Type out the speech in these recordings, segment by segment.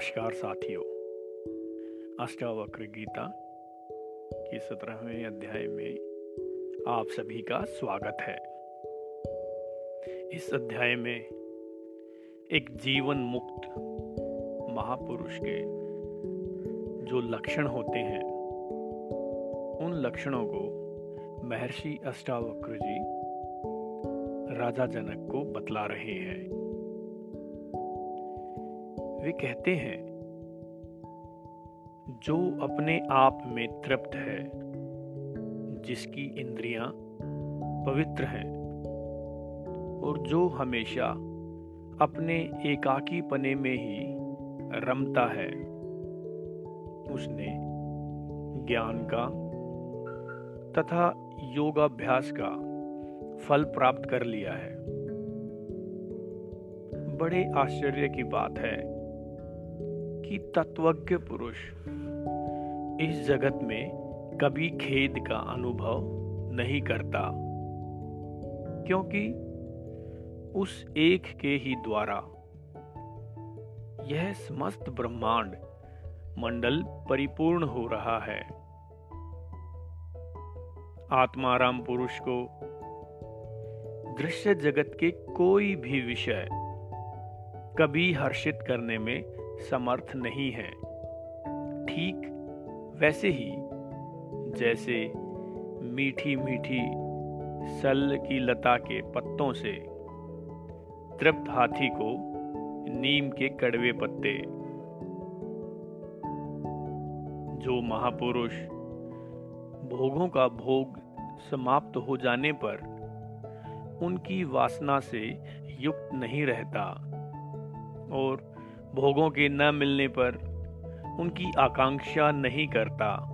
नमस्कार साथियों। अष्टावक्र गीता के सत्रहवें अध्याय में आप सभी का स्वागत है। इस अध्याय में एक जीवन मुक्त महापुरुष के जो लक्षण होते हैं, उन लक्षणों को महर्षि अष्टावक्र जी राजा जनक को बतला रहे हैं। वे कहते हैं, जो अपने आप में तृप्त है, जिसकी इंद्रियाँ पवित्र हैं, और जो हमेशा अपने एकाकी पने में ही रमता है, उसने ज्ञान का तथा योगाभ्यास का फल प्राप्त कर लिया है। बड़े आश्चर्य की बात है कि तत्वज्ञ पुरुष। इस जगत में कभी खेद का अनुभव नहीं करता। क्योंकि उस एक के ही द्वारा यह समस्त ब्रह्मांड मंडल परिपूर्ण हो रहा है। आत्माराम पुरुष को दृश्य जगत के कोई भी विषय कभी हर्षित करने में समर्थ नहीं है। ठीक वैसे ही, जैसे मीठी मीठी सल की लता के पत्तों से, तृप्त हाथी को नीम के कड़वे पत्ते। जो महापुरुष भोगों का भोग समाप्त हो जाने पर उनकी वासना से युक्त नहीं रहता, और भोगों के न मिलने पर उनकी आकांक्षा नहीं करता।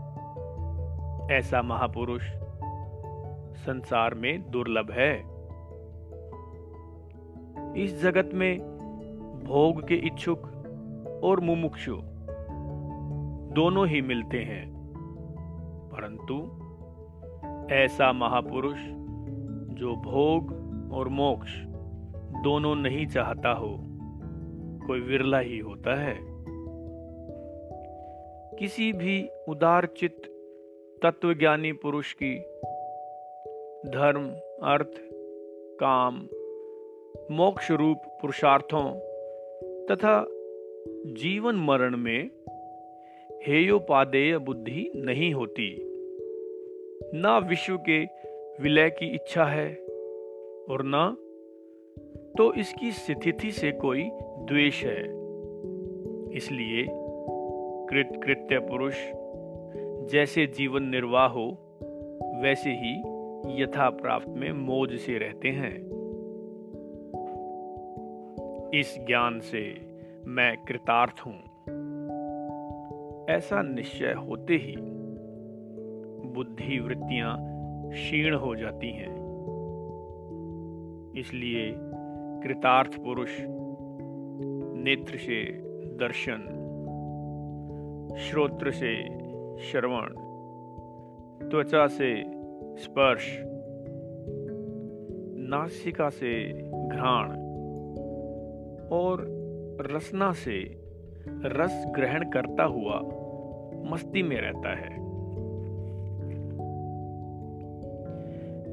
ऐसा महापुरुष संसार में दुर्लभ है। इस जगत में भोग के इच्छुक और मुमुक्षु दोनों ही मिलते हैं। परंतु ऐसा महापुरुष जो भोग और मोक्ष दोनों नहीं चाहता हो कोई विरला ही होता है। किसी भी उदार चित्त तत्वज्ञानी पुरुष की धर्म, अर्थ, काम मोक्ष रूप पुरुषार्थों तथा जीवन मरण में हेयोपादेय बुद्धि नहीं होती। ना विश्व के विलय की इच्छा है और ना तो इसकी स्थिति से कोई द्वेष है। इसलिए कृत कृत्य पुरुष, जैसे जीवन निर्वाह हो, वैसे ही यथा प्राप्त में मोज से रहते हैं। इस ज्ञान से मैं कृतार्थ हूँ। ऐसा निश्चय होते ही बुद्धि वृत्तियाँ क्षीण हो जाती हैं। इसलिए कृतार्थ पुरुष नेत्र से दर्शन, श्रोत्र से श्रवण, त्वचा से स्पर्श, नासिका से घ्राण और रसना से रस ग्रहण करता हुआ मस्ती में रहता है।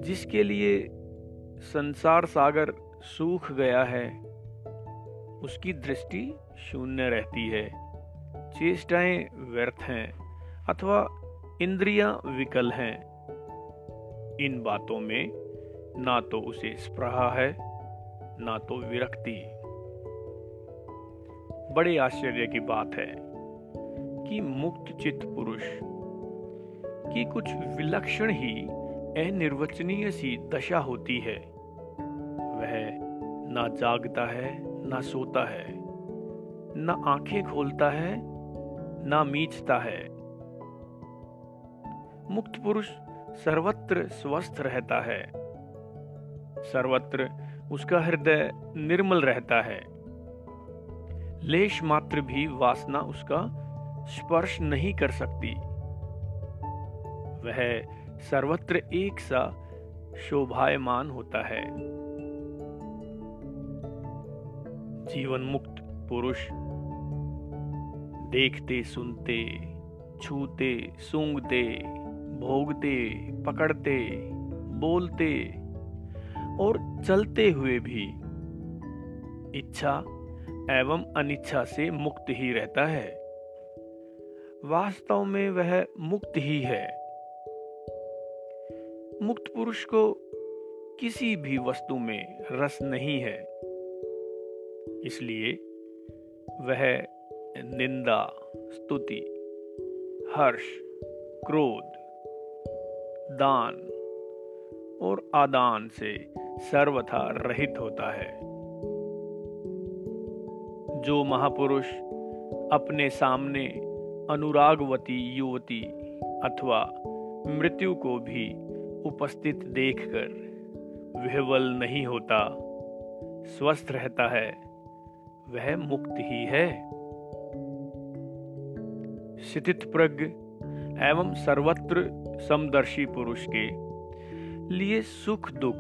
जिसके लिए संसार सागर सूख गया है उसकी दृष्टि शून्य रहती है। चेष्टाएँ व्यर्थ हैं अथवा इंद्रियाँ विकल हैं। इन बातों में ना तो उसे स्प्रहा है, ना तो विरक्ति। बड़े आश्चर्य की बात है कि मुक्त चित्त पुरुष की कुछ विलक्षण ही अनिर्वचनीय सी दशा होती है। वह ना जागता है ना सोता है, ना आँखें खोलता है, ना मीचता है। मुक्त पुरुष सर्वत्र स्वस्थ रहता है। सर्वत्र उसका हृदय निर्मल रहता है। लेश मात्र भी वासना उसका स्पर्श नहीं कर सकती। वह सर्वत्र एक सा शोभायमान होता है। जीवन मुक्त पुरुष। देखते, सुनते, छूते, सूंघते, भोगते, पकड़ते, बोलते और चलते हुए भी। इच्छा एवं अनिच्छा से मुक्त ही रहता है। वास्तव में वह मुक्त ही है। मुक्त पुरुष को किसी भी वस्तु में रस नहीं है। इसलिए वह निंदा, स्तुति, हर्ष, क्रोध, दान और आदान से सर्वथा रहित होता है। जो महापुरुष अपने सामने अनुरागवती युवती अथवा मृत्यु को भी उपस्थित देखकर विह्वल नहीं होता, स्वस्थ रहता है वह मुक्त ही है। स्थित प्रज्ञ एवं सर्वत्र समदर्शी पुरुष के लिए सुख दुख,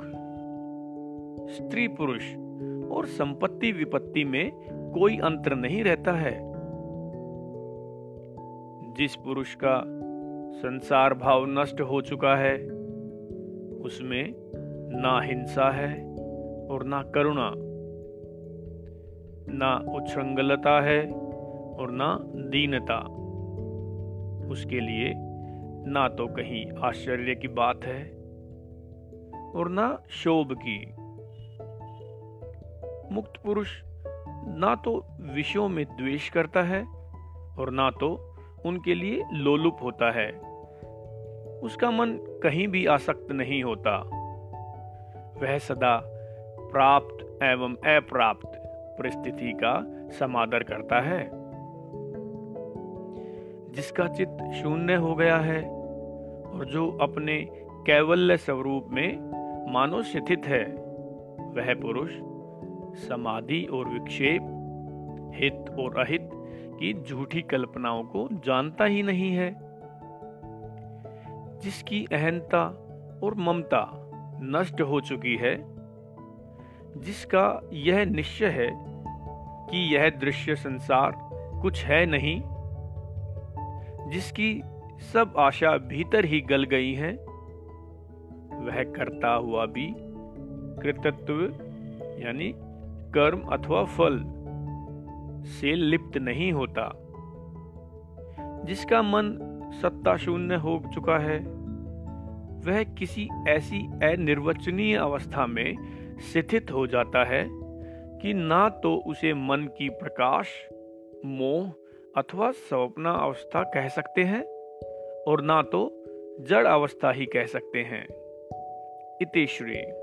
स्त्री पुरुष और संपत्ति विपत्ति में कोई अंतर नहीं रहता है। जिस पुरुष का संसार भाव नष्ट हो चुका है, उसमें ना हिंसा है और ना करुणा। ना उच्छृंगलता है और ना दीनता। उसके लिए ना तो कहीं आश्चर्य की बात है और ना शोभ की। मुक्त पुरुष ना तो विषयों में द्वेष करता है और ना तो उनके लिए लोलुप होता है। उसका मन कहीं भी आसक्त नहीं होता। वह सदा प्राप्त एवं अप्राप्त परिस्थिति का समादर करता है। जिसका चित्त शून्य हो गया है और जो अपने कैवल्य स्वरूप में मानो स्थित है, वह पुरुष समाधि और विक्षेप, हित और अहित की झूठी कल्पनाओं को जानता ही नहीं है। जिसकी अहंता और ममता नष्ट हो चुकी है जिसका यह निश्चय है कि यह दृश्य संसार कुछ है नहीं, जिसकी सब आशा भीतर ही गल गई है, वह करता हुआ भी कृतत्व, यानी कर्म अथवा फल, से लिप्त नहीं होता। जिसका मन सत्ता शून्य हो चुका है, वह किसी ऐसी अनिर्वचनीय अवस्था में स्थित हो जाता है कि ना तो उसे मन की प्रकाश, मोह अथवा स्वप्न अवस्था कह सकते हैं और ना तो जड़ अवस्था ही कह सकते हैं। इति श्री।